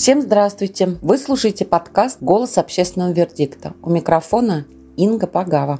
Всем здравствуйте! Вы слушаете подкаст «Голос общественного вердикта». У микрофона Инга Пагава.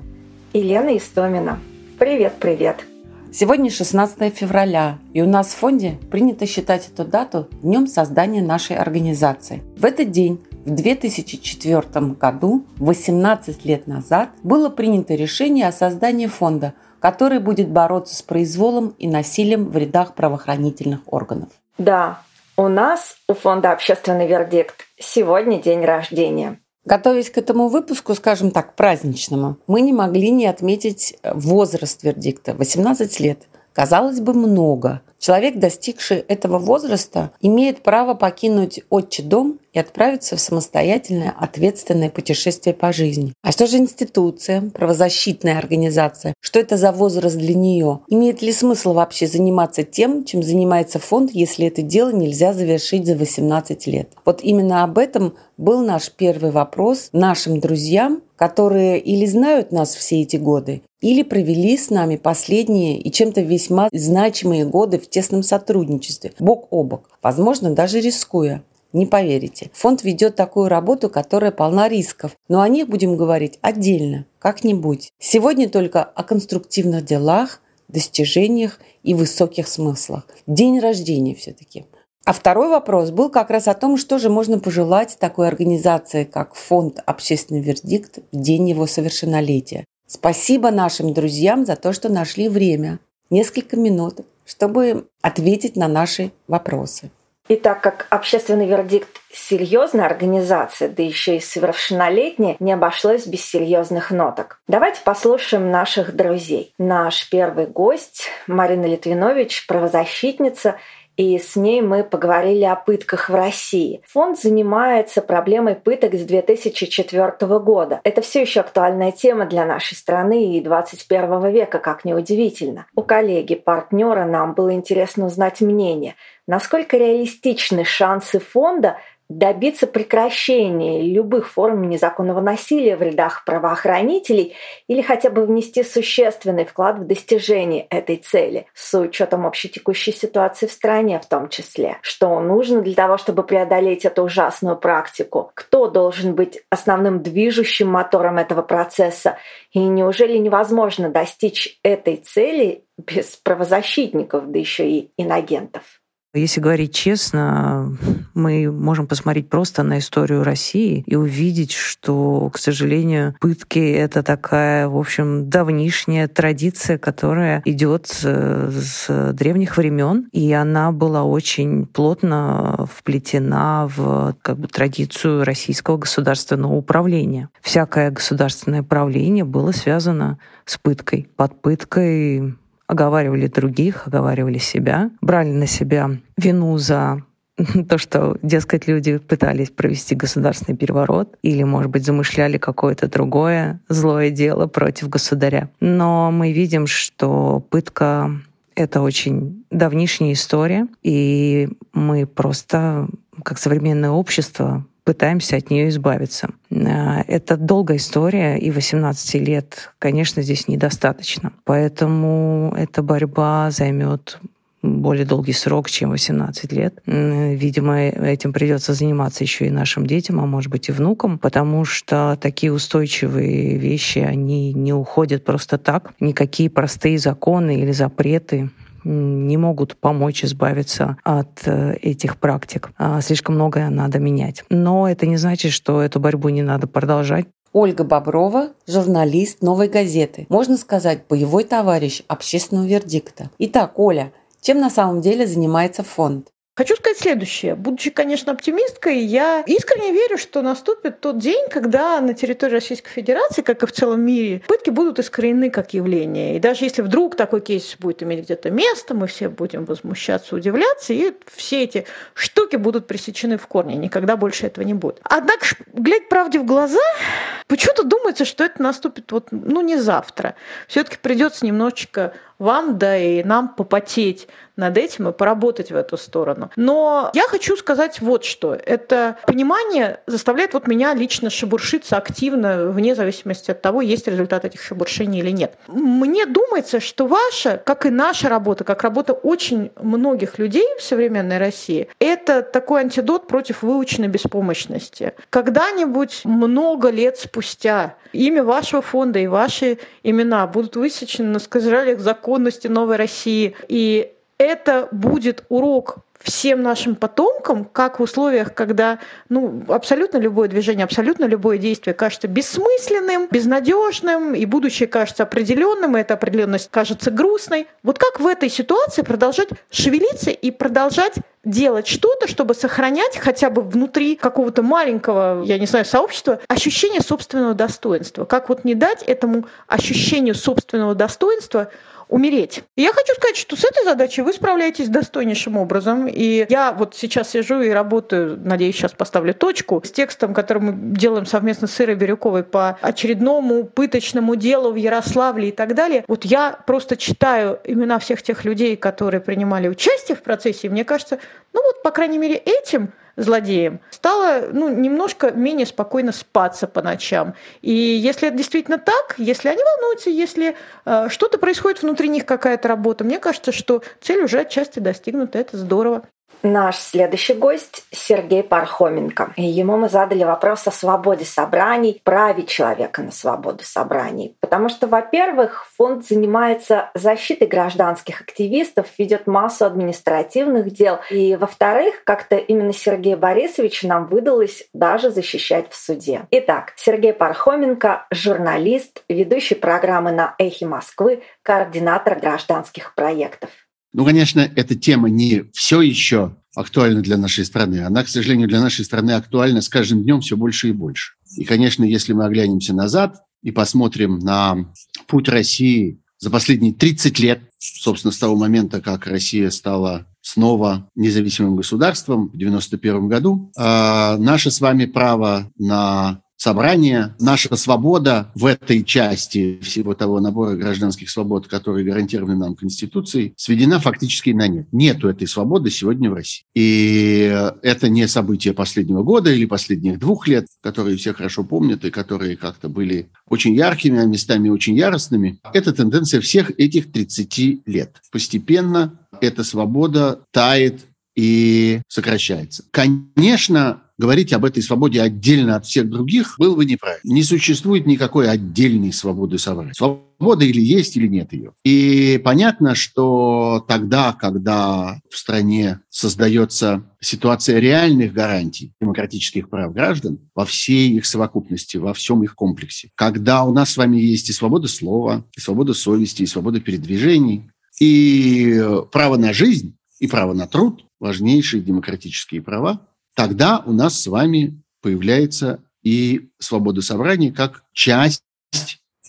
И Лена Истомина. Привет-привет! Сегодня 16 февраля, и у нас в фонде принято считать эту дату днем создания нашей организации. В этот день в 2004 году, 18 лет назад, было принято решение о создании фонда, который будет бороться с произволом и насилием в рядах правоохранительных органов. Да, у нас, у фонда «Общественный вердикт», сегодня день рождения. Готовясь к этому выпуску, скажем так, праздничному, мы не могли не отметить возраст вердикта – 18 лет. Казалось бы, много. Человек, достигший этого возраста, имеет право покинуть отчий дом и отправиться в самостоятельное ответственное путешествие по жизни. А что же институция, правозащитная организация? Что это за возраст для нее? Имеет ли смысл вообще заниматься тем, чем занимается фонд, если это дело нельзя завершить за 18 лет? Вот именно об этом был наш первый вопрос нашим друзьям, которые или знают нас все эти годы, или провели с нами последние и чем-то весьма значимые годы в тесном сотрудничестве, бок о бок, возможно, даже рискуя. Не поверите. Фонд ведет такую работу, которая полна рисков, но о них будем говорить отдельно, как-нибудь. Сегодня только о конструктивных делах, достижениях и высоких смыслах. День рождения все-таки. А второй вопрос был как раз о том, что же можно пожелать такой организации, как Фонд «Общественный вердикт» в день его совершеннолетия. Спасибо нашим друзьям за то, что нашли время, несколько минут, чтобы ответить на наши вопросы. И так как общественный вердикт серьезная организация, да еще и совершеннолетняя, не обошлось без серьезных ноток. Давайте послушаем наших друзей. Наш первый гость Марина Литвинович, правозащитница и с ней мы поговорили о пытках в России. Фонд занимается проблемой пыток с 2004 года. Это все еще актуальная тема для нашей страны и 21 века, как неудивительно. У коллеги, партнера нам было интересно узнать мнение, насколько реалистичны шансы фонда добиться прекращения любых форм незаконного насилия в рядах правоохранителей или хотя бы внести существенный вклад в достижение этой цели с учетом общей текущей ситуации в стране в том числе. Что нужно для того, чтобы преодолеть эту ужасную практику? Кто должен быть основным движущим мотором этого процесса? И неужели невозможно достичь этой цели без правозащитников, да еще и инагентов? Если говорить честно, мы можем посмотреть просто на историю России и увидеть, что, к сожалению, пытки — это такая, в общем, давнишняя традиция, которая идет с древних времен, и она была очень плотно вплетена в как бы, традицию российского государственного управления. Всякое государственное правление было связано с пыткой. Под пыткой оговаривали других, оговаривали себя, брали на себя вину за то, что, дескать, люди пытались провести государственный переворот или, может быть, замышляли какое-то другое злое дело против государя. Но мы видим, что пытка — это очень давнишняя история, и мы просто, как современное общество, пытаемся от нее избавиться. Э, это долгая история, и 18 лет, конечно, здесь недостаточно. Поэтому эта борьба займет более долгий срок, чем 18 лет. Видимо, этим придется заниматься еще и нашим детям, а может быть и внукам, потому что такие устойчивые вещи, они не уходят просто так. Никакие простые законы или запреты не могут помочь избавиться от э, этих практик. А, слишком многое надо менять. Но это не значит, что эту борьбу не надо продолжать. Ольга Боброва, журналист «Новой газеты». Можно сказать, боевой товарищ общественного вердикта. Итак, Оля, чем на самом деле занимается фонд? Хочу сказать следующее. Будучи, конечно, оптимисткой, я искренне верю, что наступит тот день, когда на территории Российской Федерации, как и в целом мире, пытки будут искореneны как явление. И даже если вдруг такой кейс будет иметь где-то место, мы все будем возмущаться, удивляться, и все эти штуки будут пресечены в корне. Никогда больше этого не будет. Однако, глядь правде в глаза, почему-то думается, что это наступит вот, ну, не завтра. Все-таки придется немножечко вам, да и нам попотеть над этим и поработать в эту сторону. Но я хочу сказать вот что. Это понимание заставляет вот меня лично шебуршиться активно, вне зависимости от того, есть результат этих шебуршений или нет. Мне думается, что ваша, как и наша работа, как работа очень многих людей в современной России, это такой антидот против выученной беспомощности. Когда-нибудь много лет спустя имя вашего фонда и ваши имена будут высечены на скрижалях законности новой России. И это будет урок всем нашим потомкам, как в условиях, когда ну, абсолютно любое движение, абсолютно любое действие кажется бессмысленным, безнадежным, и будущее кажется определенным, и эта определенность кажется грустной. Вот как в этой ситуации продолжать шевелиться и продолжать делать что-то, чтобы сохранять хотя бы внутри какого-то маленького, я не знаю, сообщества ощущение собственного достоинства. Как вот не дать этому ощущению собственного достоинства умереть. И я хочу сказать, что с этой задачей вы справляетесь достойнейшим образом. И я вот сейчас сижу и работаю, надеюсь, сейчас поставлю точку, с текстом, который мы делаем совместно с Ирой Бирюковой по очередному пыточному делу в Ярославле и так далее. Вот я просто читаю имена всех тех людей, которые принимали участие в процессе, и мне кажется, ну вот, по крайней мере, этим злодеем, стало ну, немножко менее спокойно спаться по ночам. И если это действительно так, если они волнуются, если э, что-то происходит внутри них, какая-то работа, мне кажется, что цель уже отчасти достигнута, это здорово. Наш следующий гость Сергей Пархоменко. Ему мы задали вопрос о свободе собраний, праве человека на свободу собраний. Потому что, во-первых, фонд занимается защитой гражданских активистов, ведет массу административных дел. И, во-вторых, как-то именно Сергей Борисович нам выдалось даже защищать в суде. Итак, Сергей Пархоменко — журналист, ведущий программы на «Эхе Москвы», координатор гражданских проектов. Ну, конечно, эта тема не все еще актуальна для нашей страны. Она, к сожалению, для нашей страны актуальна с каждым днем все больше и больше. И, конечно, если мы оглянемся назад и посмотрим на путь России за последние 30 лет, собственно, с того момента, как Россия стала снова независимым государством в 1991 году, э, наше с вами право на собрание, наша свобода в этой части всего того набора гражданских свобод, которые гарантированы нам Конституцией, сведена фактически на нет. Нету этой свободы сегодня в России. И это не событие последнего года или последних двух лет, которые все хорошо помнят и которые как-то были очень яркими, а местами очень яростными. Это тенденция всех этих 30 лет. Постепенно эта свобода тает и сокращается. Конечно, говорить об этой свободе отдельно от всех других было бы неправильно. Не существует никакой отдельной свободы собрать. Свобода или есть, или нет ее. И понятно, что тогда, когда в стране создается ситуация реальных гарантий демократических прав граждан во всей их совокупности, во всем их комплексе, когда у нас с вами есть и свобода слова, и свобода совести, и свобода передвижений, и право на жизнь, и право на труд, важнейшие демократические права, тогда у нас с вами появляется и свобода собраний как часть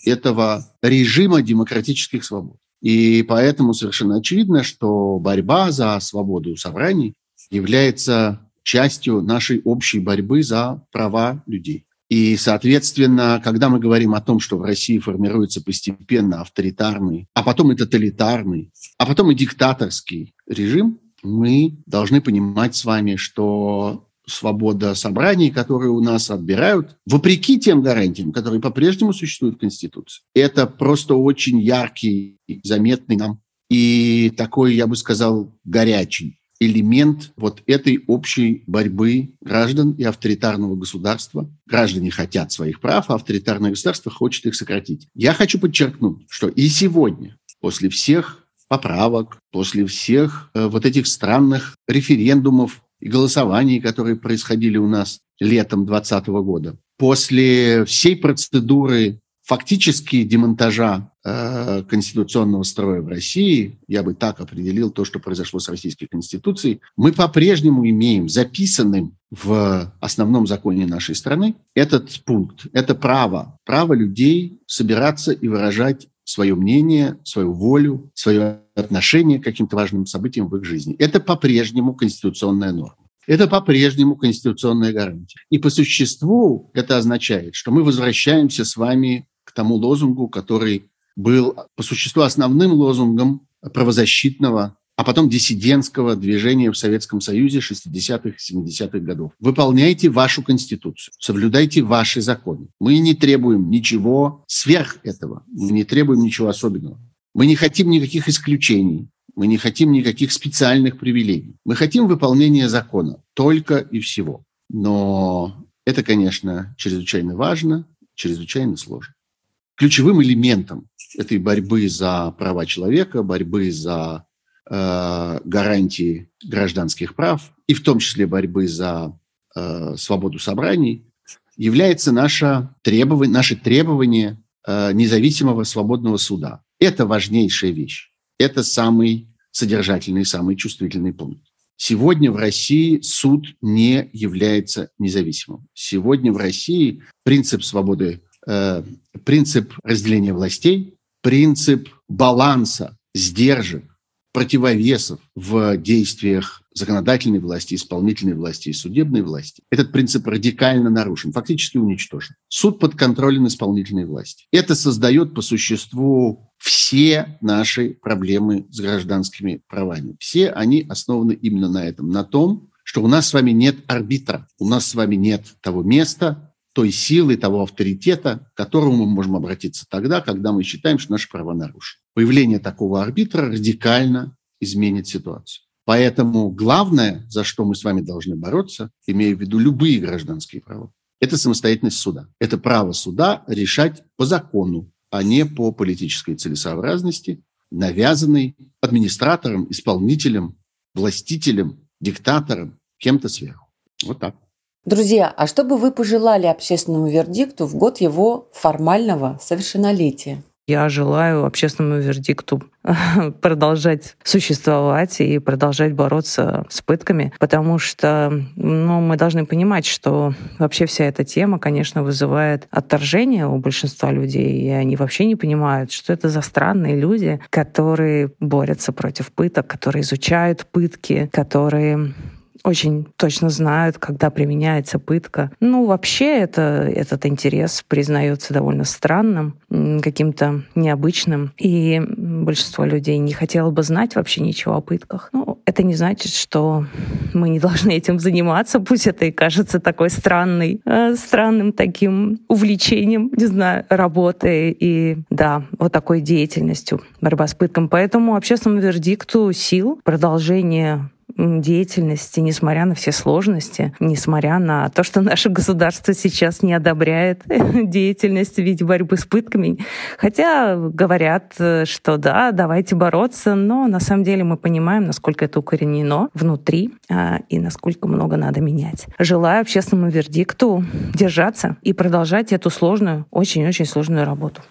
этого режима демократических свобод. И поэтому совершенно очевидно, что борьба за свободу собраний является частью нашей общей борьбы за права людей. И, соответственно, когда мы говорим о том, что в России формируется постепенно авторитарный, а потом и тоталитарный, а потом и диктаторский режим, мы должны понимать с вами, что свобода собраний, которые у нас отбирают, вопреки тем гарантиям, которые по-прежнему существуют в Конституции. Это просто очень яркий, заметный нам и такой, я бы сказал, горячий элемент вот этой общей борьбы граждан и авторитарного государства. Граждане хотят своих прав, а авторитарное государство хочет их сократить. Я хочу подчеркнуть, что и сегодня, после всех поправок, после всех э, вот этих странных референдумов и голосований, которые происходили у нас летом 2020 года, после всей процедуры фактически демонтажа э, конституционного строя в России, я бы так определил то, что произошло с Российской Конституцией, мы по-прежнему имеем записанным в основном законе нашей страны этот пункт. Это право, право людей собираться и выражать свое мнение, свою волю, свое отношение к каким-то важным событиям в их жизни. Это по-прежнему конституционная норма. Это по-прежнему конституционная гарантия. И по существу это означает, что мы возвращаемся с вами к тому лозунгу, который был по существу основным лозунгом правозащитного а потом диссидентского движения в Советском Союзе 60-х, 70-х годов. Выполняйте вашу Конституцию, соблюдайте ваши законы. Мы не требуем ничего сверх этого, мы не требуем ничего особенного. Мы не хотим никаких исключений, мы не хотим никаких специальных привилегий. Мы хотим выполнения закона только и всего. Но это, конечно, чрезвычайно важно, чрезвычайно сложно. Ключевым элементом этой борьбы за права человека, борьбы за э, гарантии гражданских прав и в том числе борьбы за э, свободу собраний является наше требование, наше требование э, независимого свободного суда. Это важнейшая вещь. Это самый содержательный, самый чувствительный пункт. Сегодня в России суд не является независимым. Сегодня в России принцип свободы, э, принцип разделения властей, принцип баланса, сдержек, противовесов в действиях законодательной власти, исполнительной власти и судебной власти, этот принцип радикально нарушен, фактически уничтожен. Суд под контролем исполнительной власти. Это создает по существу все наши проблемы с гражданскими правами. Все они основаны именно на этом, на том, что у нас с вами нет арбитра, у нас с вами нет того места, той силы, того авторитета, к которому мы можем обратиться тогда, когда мы считаем, что наши права нарушены. Появление такого арбитра радикально изменит ситуацию. Поэтому главное, за что мы с вами должны бороться, имея в виду любые гражданские права, это самостоятельность суда. Это право суда решать по закону, а не по политической целесообразности, навязанной администратором, исполнителем, властителем, диктатором, кем-то сверху. Вот так. Друзья, а что бы вы пожелали общественному вердикту в год его формального совершеннолетия? Я желаю общественному вердикту продолжать существовать и продолжать бороться с пытками, потому что ну, мы должны понимать, что вообще вся эта тема, конечно, вызывает отторжение у большинства людей, и они вообще не понимают, что это за странные люди, которые борются против пыток, которые изучают пытки, которые очень точно знают, когда применяется пытка. Ну, вообще это, этот интерес признается довольно странным, каким-то необычным. И большинство людей не хотело бы знать вообще ничего о пытках. Ну, это не значит, что мы не должны этим заниматься, пусть это и кажется такой странной, э, странным таким увлечением, не знаю, работы и, да, вот такой деятельностью борьба с пытком. Поэтому общественному вердикту сил продолжение деятельности, несмотря на все сложности, несмотря на то, что наше государство сейчас не одобряет деятельность в виде борьбы с пытками. Хотя говорят, что да, давайте бороться, но на самом деле мы понимаем, насколько это укоренено внутри а, и насколько много надо менять. Желаю общественному вердикту держаться и продолжать эту сложную, очень-очень сложную работу.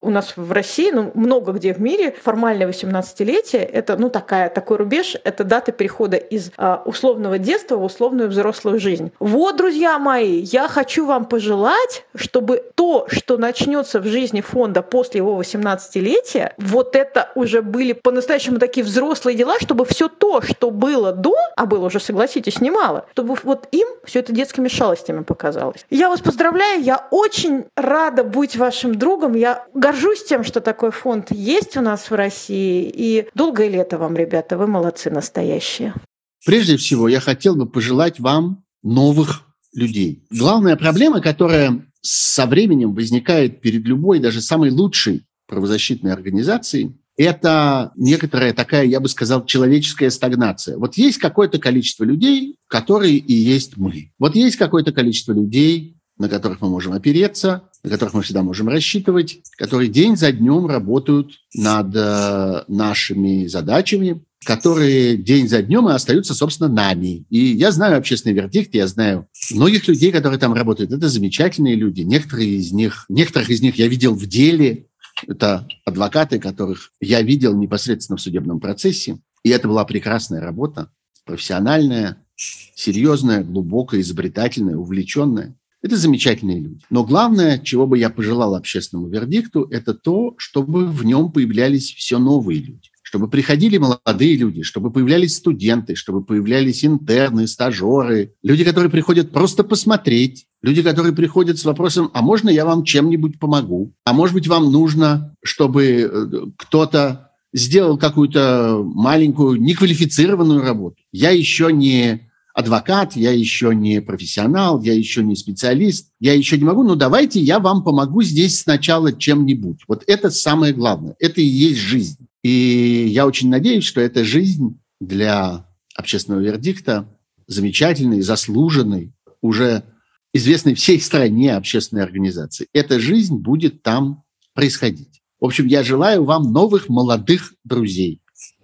У нас в России, ну, много где в мире, формальное 18-летие – это, ну, такая, такой рубеж, это дата перехода из а, условного детства в условную взрослую жизнь. Вот, друзья мои, я хочу вам пожелать, чтобы то, что начнется в жизни фонда после его 18-летия, вот это уже были по-настоящему такие взрослые дела, чтобы все то, что было до, а было уже, согласитесь, немало, чтобы вот им все это детскими шалостями показалось. Я вас поздравляю, я очень рада быть вашим другом, я горжусь тем, что такой фонд есть у нас в России. И долгое лето вам, ребята, вы молодцы настоящие. Прежде всего, я хотел бы пожелать вам новых людей. Главная проблема, которая со временем возникает перед любой, даже самой лучшей правозащитной организацией, это некоторая такая, я бы сказал, человеческая стагнация. Вот есть какое-то количество людей, которые и есть мы. Вот есть какое-то количество людей, на которых мы можем опереться, на которых мы всегда можем рассчитывать, которые день за днем работают над э, нашими задачами, которые день за днем и остаются, собственно, нами. И я знаю общественный вердикт, я знаю многих людей, которые там работают. Это замечательные люди. Некоторые из них, некоторых из них я видел в деле. Это адвокаты, которых я видел непосредственно в судебном процессе. И это была прекрасная работа, профессиональная, серьезная, глубокая, изобретательная, увлеченная. Это замечательные люди. Но главное, чего бы я пожелал общественному вердикту, это то, чтобы в нем появлялись все новые люди чтобы приходили молодые люди, чтобы появлялись студенты, чтобы появлялись интерны, стажеры, люди, которые приходят просто посмотреть, люди, которые приходят с вопросом, а можно я вам чем-нибудь помогу? А может быть, вам нужно, чтобы э, кто-то сделал какую-то маленькую неквалифицированную работу. Я еще не адвокат, я еще не профессионал, я еще не специалист, я еще не могу, но давайте я вам помогу здесь сначала чем-нибудь. Вот это самое главное, это и есть жизнь. И я очень надеюсь, что эта жизнь для общественного вердикта замечательной, заслуженной, уже известной всей стране общественной организации. Эта жизнь будет там происходить. В общем, я желаю вам новых молодых друзей,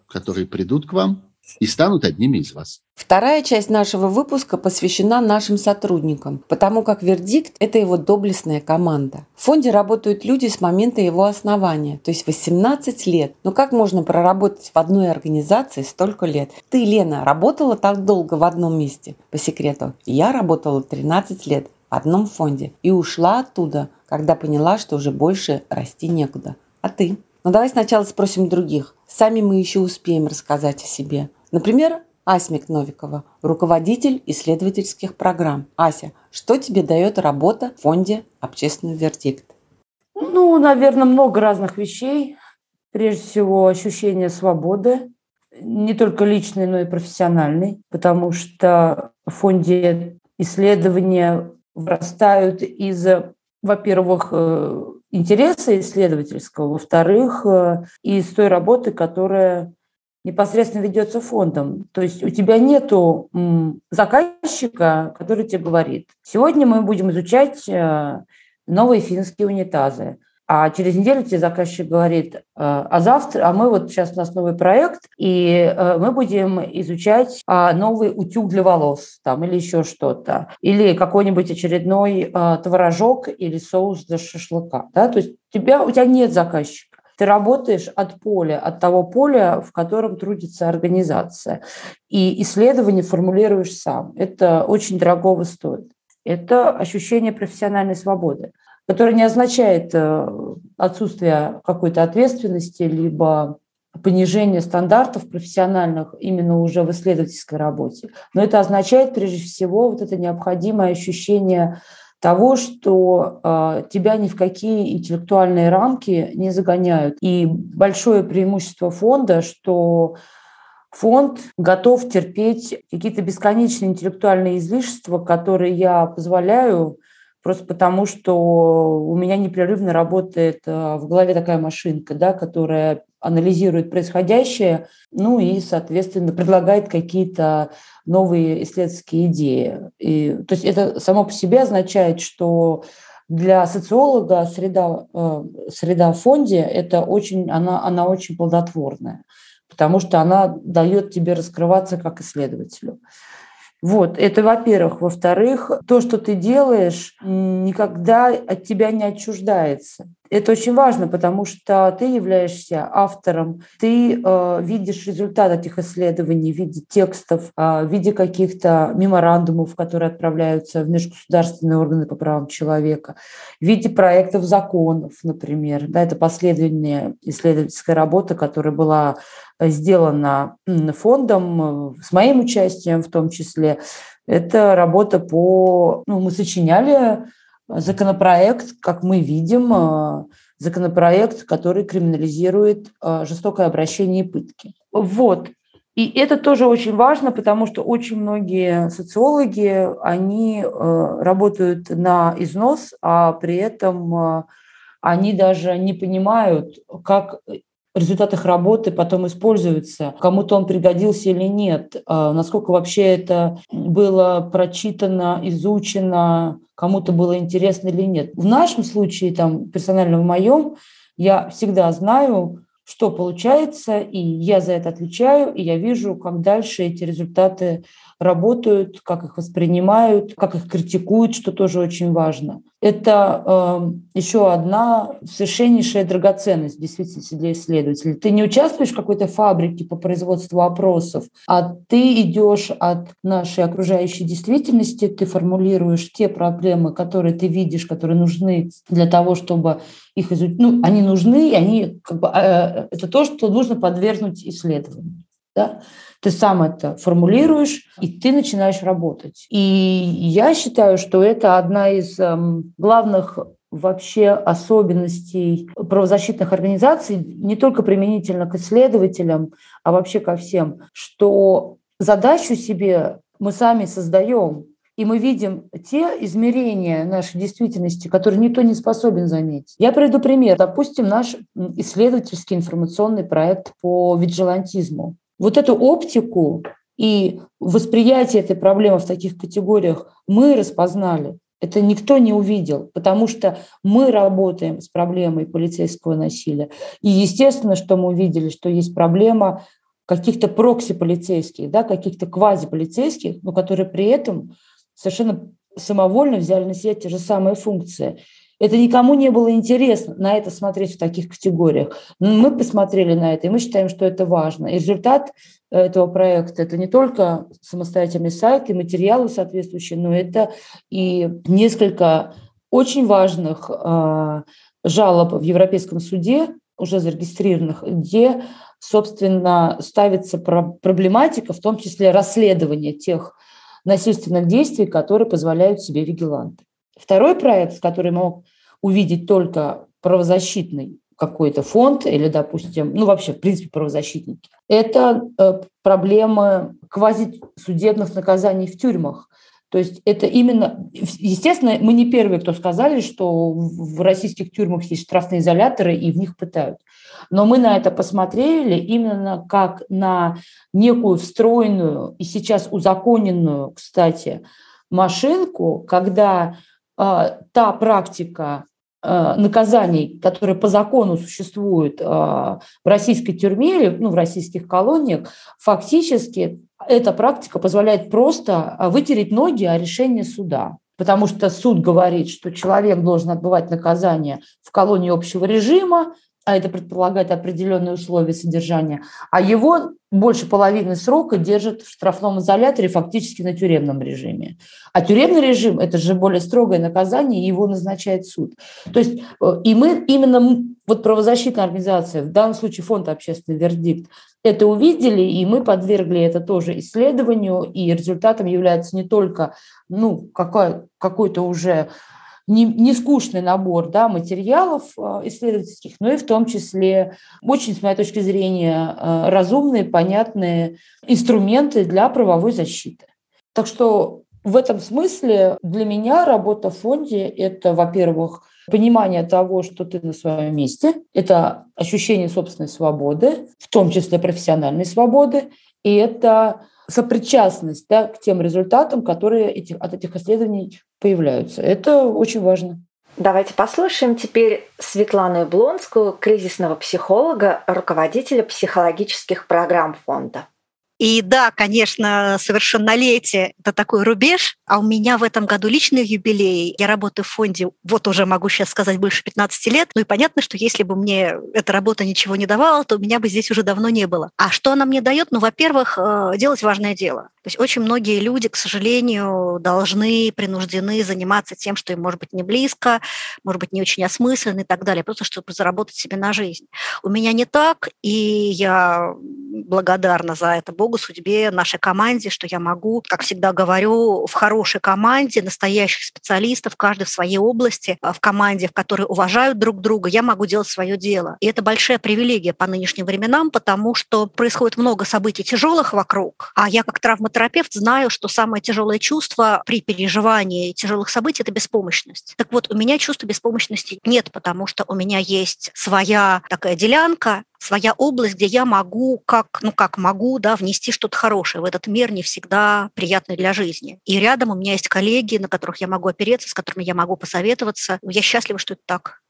которые придут к вам и станут одними из вас. Вторая часть нашего выпуска посвящена нашим сотрудникам, потому как вердикт – это его доблестная команда. В фонде работают люди с момента его основания, то есть 18 лет. Но как можно проработать в одной организации столько лет? Ты, Лена, работала так долго в одном месте? По секрету, я работала 13 лет в одном фонде и ушла оттуда, когда поняла, что уже больше расти некуда. А ты? Но давай сначала спросим других. Сами мы еще успеем рассказать о себе. Например, Асмик Новикова, руководитель исследовательских программ. Ася, что тебе дает работа в фонде «Общественный вердикт»? Ну, наверное, много разных вещей. Прежде всего, ощущение свободы, не только личной, но и профессиональной, потому что в фонде исследования вырастают из, во-первых, э, интереса исследовательского, во-вторых, э, из той работы, которая непосредственно ведется фондом. То есть у тебя нету заказчика, который тебе говорит, сегодня мы будем изучать э, новые финские унитазы. А через неделю тебе заказчик говорит, а завтра, а мы вот сейчас у нас новый проект, и мы будем изучать новый утюг для волос там, или еще что-то, или какой-нибудь очередной творожок или соус для шашлыка. Да? То есть тебя, у тебя нет заказчика. Ты работаешь от поля, от того поля, в котором трудится организация. И исследование формулируешь сам. Это очень дорогого стоит. Это ощущение профессиональной свободы, которое не означает э, отсутствие какой-то ответственности, либо понижение стандартов профессиональных именно уже в исследовательской работе. Но это означает прежде всего вот это необходимое ощущение того, что э, тебя ни в какие интеллектуальные рамки не загоняют. И большое преимущество фонда, что фонд готов терпеть какие-то бесконечные интеллектуальные излишества, которые я позволяю просто потому, что у меня непрерывно работает э, в голове такая машинка, да, которая анализирует происходящее, ну и, соответственно, предлагает какие-то новые исследовательские идеи. И, то есть это само по себе означает, что для социолога среда, э, среда в фонде это очень, она, она очень плодотворная, потому что она дает тебе раскрываться как исследователю. Вот, это во-первых. Во-вторых, то, что ты делаешь, никогда от тебя не отчуждается. Это очень важно, потому что ты являешься автором, ты э, видишь результат этих исследований в виде текстов, э, в виде каких-то меморандумов, которые отправляются в межгосударственные органы по правам человека, в виде проектов законов, например. Да, это последняя исследовательская работа, которая была сделана фондом э, с моим участием в том числе. Это работа по... Ну, мы сочиняли законопроект, как мы видим, э, законопроект, который криминализирует э, жестокое обращение и пытки. Вот. И это тоже очень важно, потому что очень многие социологи, они работают на износ, а при этом они даже не понимают, как результат их работы потом используется, кому-то он пригодился или нет, а насколько вообще это было прочитано, изучено, кому-то было интересно или нет. В нашем случае, там, персонально в моем, я всегда знаю, что получается, и я за это отвечаю, и я вижу, как дальше эти результаты работают, как их воспринимают, как их критикуют, что тоже очень важно. Это э, еще одна совершеннейшая драгоценность действительно для исследователей. Ты не участвуешь в какой-то фабрике по производству опросов, а ты идешь от нашей окружающей действительности, ты формулируешь те проблемы, которые ты видишь, которые нужны для того, чтобы их изучить. Ну, они нужны, и они как бы, э, это то, что нужно подвергнуть исследованию. Да? Ты сам это формулируешь, и ты начинаешь работать. И я считаю, что это одна из эм, главных вообще особенностей правозащитных организаций, не только применительно к исследователям, а вообще ко всем, что задачу себе мы сами создаем, и мы видим те измерения нашей действительности, которые никто не способен заметить. Я приведу пример. Допустим, наш исследовательский информационный проект по виджилантизму. Вот эту оптику и восприятие этой проблемы в таких категориях мы распознали. Это никто не увидел, потому что мы работаем с проблемой полицейского насилия. И естественно, что мы увидели, что есть проблема каких-то прокси-полицейских, да, каких-то квази-полицейских, но которые при этом совершенно самовольно взяли на себя те же самые функции. Это никому не было интересно на это смотреть в таких категориях. Но мы посмотрели на это, и мы считаем, что это важно. И результат э, этого проекта – это не только самостоятельный сайт и материалы соответствующие, но это и несколько очень важных э, жалоб в Европейском суде, уже зарегистрированных, где, собственно, ставится проблематика, в том числе расследования тех насильственных действий, которые позволяют себе вигиланты. Второй проект, который мог увидеть только правозащитный какой-то фонд или, допустим, ну вообще, в принципе, правозащитники, это э, проблемы квазисудебных наказаний в тюрьмах. То есть это именно, естественно, мы не первые, кто сказали, что в российских тюрьмах есть штрафные изоляторы и в них пытают. Но мы на это посмотрели именно как на некую встроенную и сейчас узаконенную, кстати, машинку, когда та практика э, наказаний, которая по закону существует э, в российской тюрьме или ну, в российских колониях, фактически эта практика позволяет просто вытереть ноги о решении суда. Потому что суд говорит, что человек должен отбывать наказание в колонии общего режима, а это предполагает определенные условия содержания, а его больше половины срока держат в штрафном изоляторе фактически на тюремном режиме. А тюремный режим – это же более строгое наказание, и его назначает суд. То есть э, и мы именно, вот правозащитная организация, в данном случае фонд «Общественный вердикт», это увидели, и мы подвергли это тоже исследованию, и результатом является не только ну, какой, какой-то уже не, не скучный набор да, материалов а, исследовательских, но и в том числе очень, с моей точки зрения, а, разумные, понятные инструменты для правовой защиты. Так что в этом смысле для меня работа в фонде – это, во-первых, понимание того, что ты на своем месте, это ощущение собственной свободы, в том числе профессиональной свободы, и это сопричастность да, к тем результатам, которые эти, от этих исследований появляются. Это очень важно. Давайте послушаем теперь Светлану Блонскую, кризисного психолога, руководителя психологических программ фонда. И да, конечно, совершеннолетие – это такой рубеж, а у меня в этом году личный юбилей. Я работаю в фонде, вот уже могу сейчас сказать, больше 15 лет. Ну и понятно, что если бы мне эта работа ничего не давала, то меня бы здесь уже давно не было. А что она мне дает? Ну, во-первых, э, делать важное дело. То есть очень многие люди, к сожалению, должны, принуждены заниматься тем, что им может быть не близко, может быть не очень осмысленно и так далее, просто чтобы заработать себе на жизнь. У меня не так, и я благодарна за это Богу, судьбе, нашей команде, что я могу, как всегда говорю, в хорошей команде, настоящих специалистов, каждый в своей области, а, в команде, в которой уважают друг друга, я могу делать свое дело. И это большая привилегия по нынешним временам, потому что происходит много событий тяжелых вокруг, а я как травматерапевт знаю, что самое тяжелое чувство при переживании тяжелых событий – это беспомощность. Так вот, у меня чувства беспомощности нет, потому что у меня есть своя такая делянка, своя область, где я могу, как, ну как могу, да, внести что-то хорошее в этот мир, не всегда приятный для жизни. И рядом у меня есть коллеги, на которых я могу опереться, с которыми я могу посоветоваться. Я счастлива, что это так.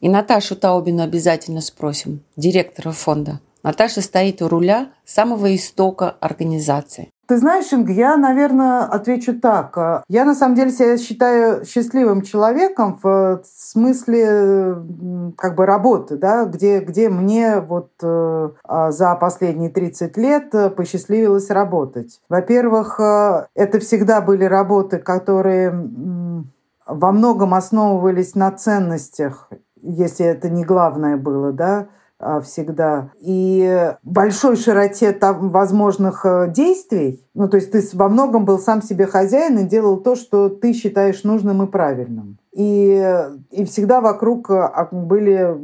И Наташу Таубину обязательно спросим, директора фонда. Наташа стоит у руля самого истока организации. Ты знаешь, Инга, я, наверное, отвечу так. Я, на самом деле, себя считаю счастливым человеком в смысле как бы работы, да, где, где мне вот э, а, за последние 30 лет посчастливилось работать. Во-первых, э, это всегда были работы, которые во многом основывались на ценностях, если это не главное было, да, всегда, и большой широте там возможных э, действий. Ну, то есть ты во многом был сам себе хозяин и делал то, что ты считаешь нужным и правильным. И, и всегда вокруг а, были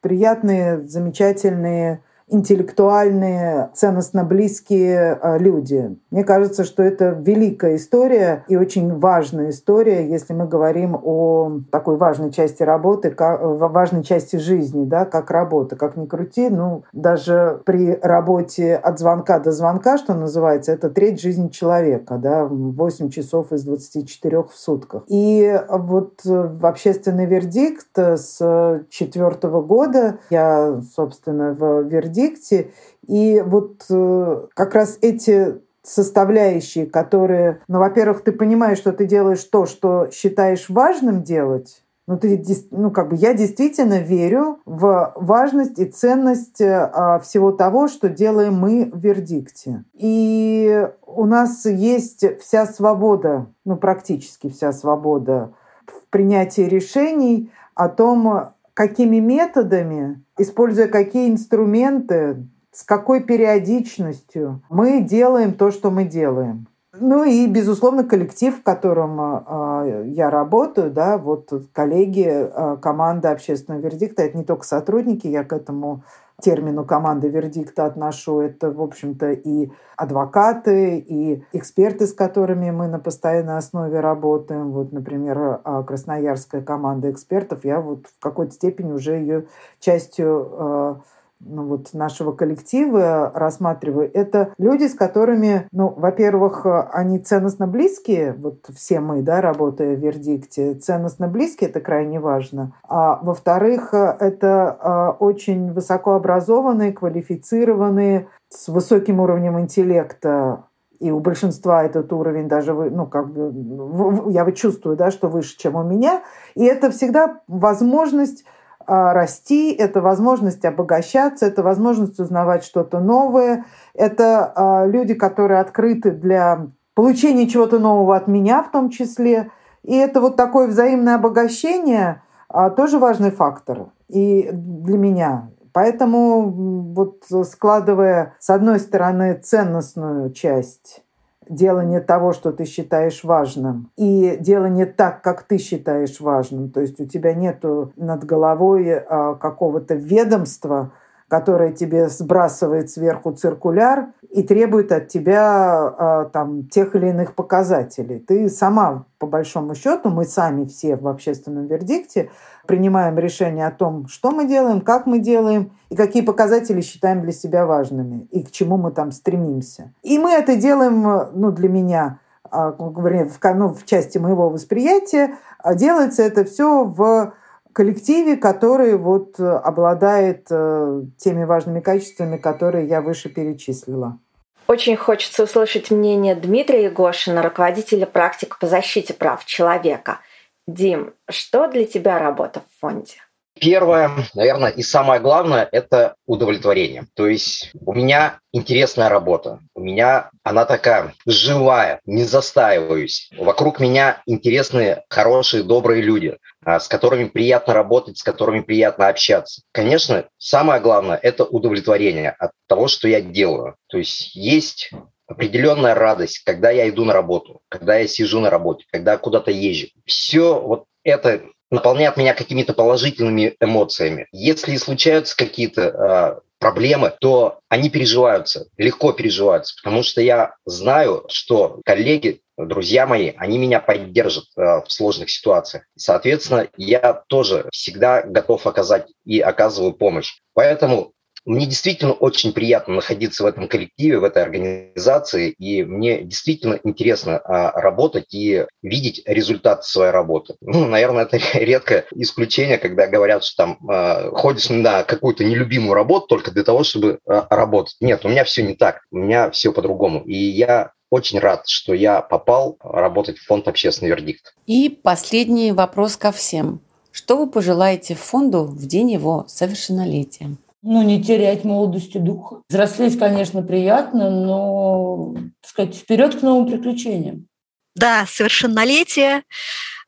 приятные, замечательные интеллектуальные, ценностно близкие а, люди. Мне кажется, что это великая история и очень важная история, если мы говорим о такой важной части работы, как, важной части жизни, да, как работа. Как ни крути, ну, даже при работе от звонка до звонка, что называется, это треть жизни человека, да, 8 часов из 24 в сутках. И вот в общественный вердикт с четвертого года я, собственно, в вердикт вердикте. И вот э, как раз эти составляющие, которые, ну, во-первых, ты понимаешь, что ты делаешь то, что считаешь важным делать, ну, ты, ну, как бы я действительно верю в важность и ценность а, всего того, что делаем мы в вердикте. И у нас есть вся свобода, ну, практически вся свобода в принятии решений о том, какими методами, используя какие инструменты, с какой периодичностью мы делаем то, что мы делаем. Ну и, безусловно, коллектив, в котором э, я работаю, да, вот коллеги, э, команда общественного вердикта, это не только сотрудники, я к этому термину команды вердикта отношу, это, в общем-то, и адвокаты, и эксперты, с которыми мы на постоянной основе работаем. Вот, например, а, красноярская команда экспертов, я вот в какой-то степени уже ее частью а, ну, вот нашего коллектива рассматриваю, это люди, с которыми, ну, во-первых, они ценностно близкие, вот все мы, да, работая в Вердикте, ценностно близкие, это крайне важно. А во-вторых, это а, очень высокообразованные, квалифицированные, с высоким уровнем интеллекта и у большинства этот уровень даже, ну, как бы, я чувствую, да, что выше, чем у меня. И это всегда возможность расти, это возможность обогащаться, это возможность узнавать что-то новое, это а, люди, которые открыты для получения чего-то нового от меня в том числе. И это вот такое взаимное обогащение а, тоже важный фактор и для меня. Поэтому вот складывая с одной стороны ценностную часть делание того, что ты считаешь важным, и делание так, как ты считаешь важным. То есть у тебя нет над головой а, какого-то ведомства, которое тебе сбрасывает сверху циркуляр и требует от тебя а, там, тех или иных показателей. Ты сама, по большому счету, мы сами все в общественном вердикте принимаем решение о том, что мы делаем, как мы делаем и какие показатели считаем для себя важными и к чему мы там стремимся. И мы это делаем, ну, для меня, а, в, ну, в части моего восприятия, а делается это все в коллективе, который вот э, обладает э, теми важными качествами, которые я выше перечислила. Очень хочется услышать мнение Дмитрия Егошина, руководителя практик по защите прав человека. Дим, что для тебя работа в фонде? Первое, наверное, и самое главное – это удовлетворение. То есть у меня интересная работа, у меня она такая живая, не застаиваюсь. Вокруг меня интересные, хорошие, добрые люди, а, с которыми приятно работать, с которыми приятно общаться. Конечно, самое главное – это удовлетворение от того, что я делаю. То есть есть определенная радость, когда я иду на работу, когда я сижу на работе, когда куда-то езжу. Все вот это наполняет меня какими-то положительными эмоциями. Если случаются какие-то э, проблемы, то они переживаются, легко переживаются, потому что я знаю, что коллеги, друзья мои, они меня поддержат э, в сложных ситуациях. Соответственно, я тоже всегда готов оказать и оказываю помощь. Поэтому мне действительно очень приятно находиться в этом коллективе, в этой организации, и мне действительно интересно а, работать и видеть результат своей работы. Ну, наверное, это редкое исключение, когда говорят, что там а, ходишь на какую-то нелюбимую работу только для того, чтобы а, работать. Нет, у меня все не так, у меня все по-другому. И я очень рад, что я попал работать в фонд «Общественный вердикт». И последний вопрос ко всем. Что вы пожелаете фонду в день его совершеннолетия? Ну, не терять молодости духа. Взрослеть, конечно, приятно, но, так сказать, вперед к новым приключениям. Да, совершеннолетие.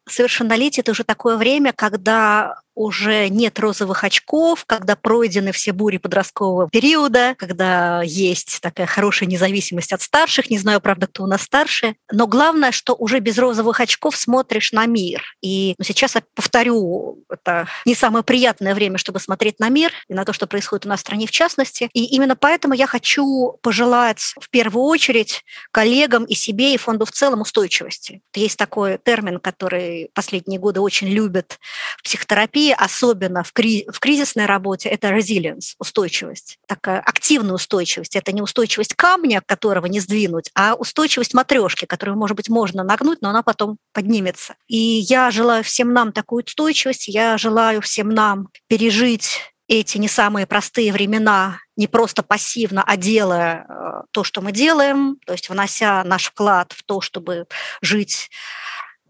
Совершеннолетие – это уже такое время, когда уже нет розовых очков, когда пройдены все бури подросткового периода, когда есть такая хорошая независимость от старших, не знаю, правда, кто у нас старше, но главное, что уже без розовых очков смотришь на мир. И ну, сейчас я повторю, это не самое приятное время, чтобы смотреть на мир и на то, что происходит у нас в стране в частности. И именно поэтому я хочу пожелать в первую очередь коллегам и себе, и фонду в целом устойчивости. Есть такой термин, который последние годы очень любят в психотерапии, особенно в, кри- в кризисной работе, это resilience, устойчивость. Такая активная устойчивость. Это не устойчивость камня, которого не сдвинуть, а устойчивость матрешки, которую, может быть, можно нагнуть, но она потом поднимется. И я желаю всем нам такую устойчивость, я желаю всем нам пережить эти не самые простые времена не просто пассивно, а делая э, то, что мы делаем, то есть внося наш вклад в то, чтобы жить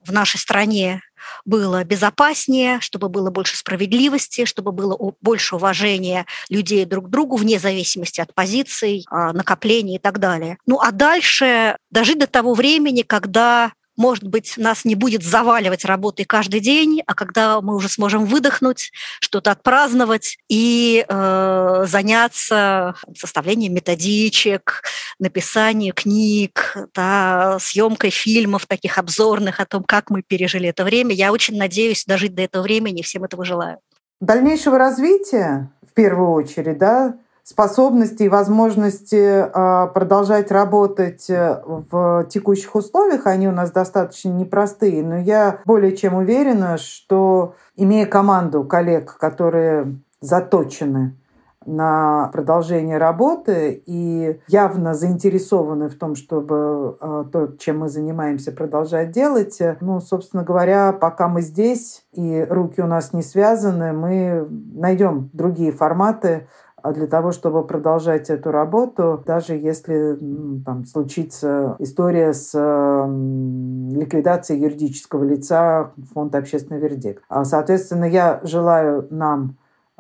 в нашей стране было безопаснее, чтобы было больше справедливости, чтобы было больше уважения людей друг к другу вне зависимости от позиций, а, накоплений и так далее. Ну а дальше дожить до того времени, когда может быть, нас не будет заваливать работой каждый день, а когда мы уже сможем выдохнуть, что-то отпраздновать и э, заняться составлением методичек, написанием книг, да, съемкой фильмов таких обзорных о том, как мы пережили это время. Я очень надеюсь дожить до этого времени, всем этого желаю. Дальнейшего развития, в первую очередь, да, способности и возможности а, продолжать работать э, в текущих условиях, они у нас достаточно непростые, но я более чем уверена, что имея команду коллег, которые заточены на продолжение работы и явно заинтересованы в том, чтобы э, то, чем мы занимаемся, продолжать делать. Ну, собственно говоря, пока мы здесь и руки у нас не связаны, мы найдем другие форматы а для того, чтобы продолжать эту работу, даже если там, случится история с ликвидацией юридического лица фонда «Общественный вердикт». А, соответственно, я желаю нам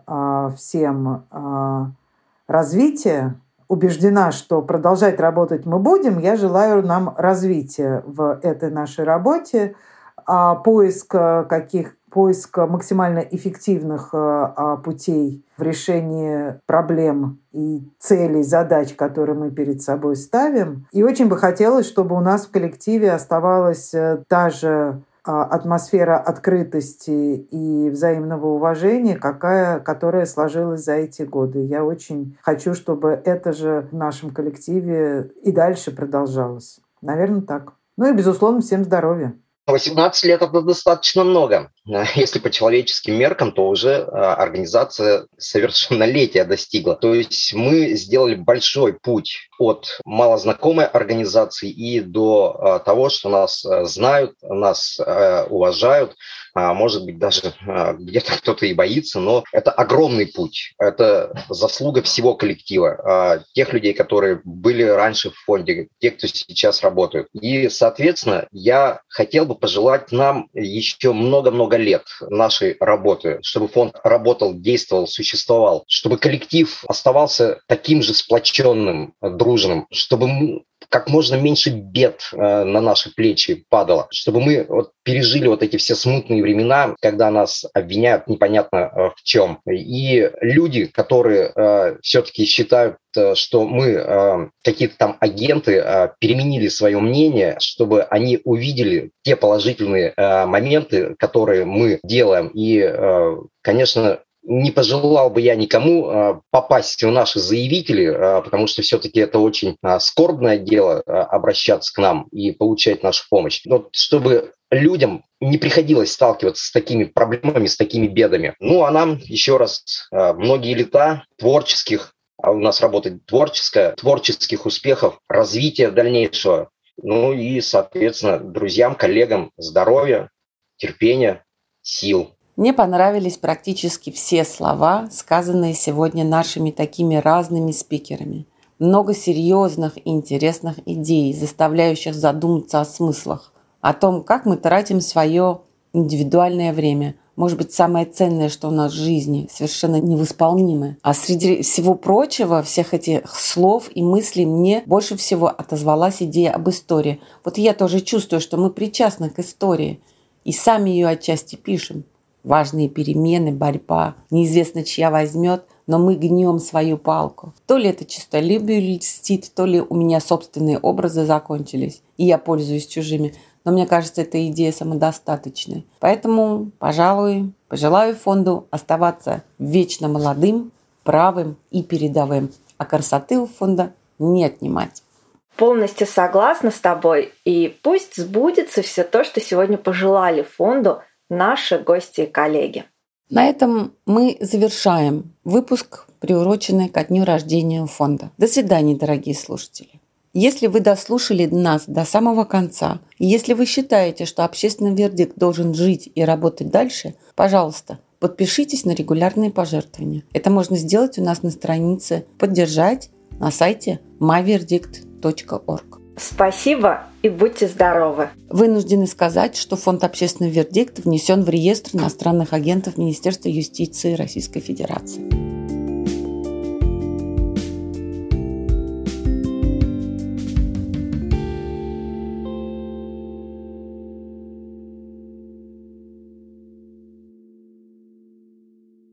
а, всем развития, убеждена, что продолжать работать мы будем. Я желаю нам развития в этой нашей работе, поиска каких поиска максимально эффективных э, а, путей в решении проблем и целей, задач, которые мы перед собой ставим. И очень бы хотелось, чтобы у нас в коллективе оставалась э, та же а, атмосфера открытости и взаимного уважения, какая, которая сложилась за эти годы. Я очень хочу, чтобы это же в нашем коллективе и дальше продолжалось. Наверное, так. Ну и, безусловно, всем здоровья. 18 лет – это достаточно много. Если по человеческим меркам, то уже а, организация совершеннолетия достигла. То есть мы сделали большой путь от малознакомой организации и до а, того, что нас знают, нас уважают, а, может быть, даже где-то кто-то и боится, но это огромный путь. Это заслуга всего коллектива, тех людей, которые были раньше в фонде, тех, кто сейчас работают. И, соответственно, я хотел бы пожелать нам еще много-много лет нашей работы, чтобы фонд работал, действовал, существовал, чтобы коллектив оставался таким же сплоченным, дружным, чтобы как можно меньше бед э, на наши плечи падало, чтобы мы вот пережили вот эти все смутные времена, когда нас обвиняют непонятно э, в чем. И люди, которые э, все-таки считают э, что мы э, какие-то там агенты э, переменили свое мнение, чтобы они увидели те положительные э, моменты, которые мы делаем. И, э, конечно, не пожелал бы я никому а, попасть в наши заявители, а, потому что все-таки это очень а, скорбное дело обращаться к нам и получать нашу помощь. Но чтобы людям не приходилось сталкиваться с такими проблемами, с такими бедами. Ну, а нам еще раз многие лета творческих, а у нас работает творческая, творческих успехов, развития дальнейшего. Ну и, соответственно, друзьям, коллегам здоровья, терпения, сил. Мне понравились практически все слова, сказанные сегодня нашими такими разными спикерами. Много серьезных и интересных идей, заставляющих задуматься о смыслах, о том, как мы тратим свое индивидуальное время. Может быть, самое ценное, что у нас в жизни, совершенно невосполнимое. А среди всего прочего, всех этих слов и мыслей, мне больше всего отозвалась идея об истории. Вот я тоже чувствую, что мы причастны к истории и сами ее отчасти пишем. Важные перемены, борьба. Неизвестно, чья возьмет, но мы гнем свою палку. То ли это чистолюбие льстит, то ли у меня собственные образы закончились, и я пользуюсь чужими. Но мне кажется, эта идея самодостаточной. Поэтому, пожалуй, пожелаю фонду оставаться вечно молодым, правым и передовым, а красоты у фонда не отнимать. Полностью согласна с тобой, и пусть сбудется все то, что сегодня пожелали фонду наши гости и коллеги. На этом мы завершаем выпуск, приуроченный ко дню рождения фонда. До свидания, дорогие слушатели. Если вы дослушали нас до самого конца, и если вы считаете, что общественный вердикт должен жить и работать дальше, пожалуйста, подпишитесь на регулярные пожертвования. Это можно сделать у нас на странице «Поддержать» на сайте myverdict.org. Спасибо и будьте здоровы. Вынуждены сказать, что фонд «Общественный вердикт» внесен в реестр иностранных агентов Министерства юстиции Российской Федерации.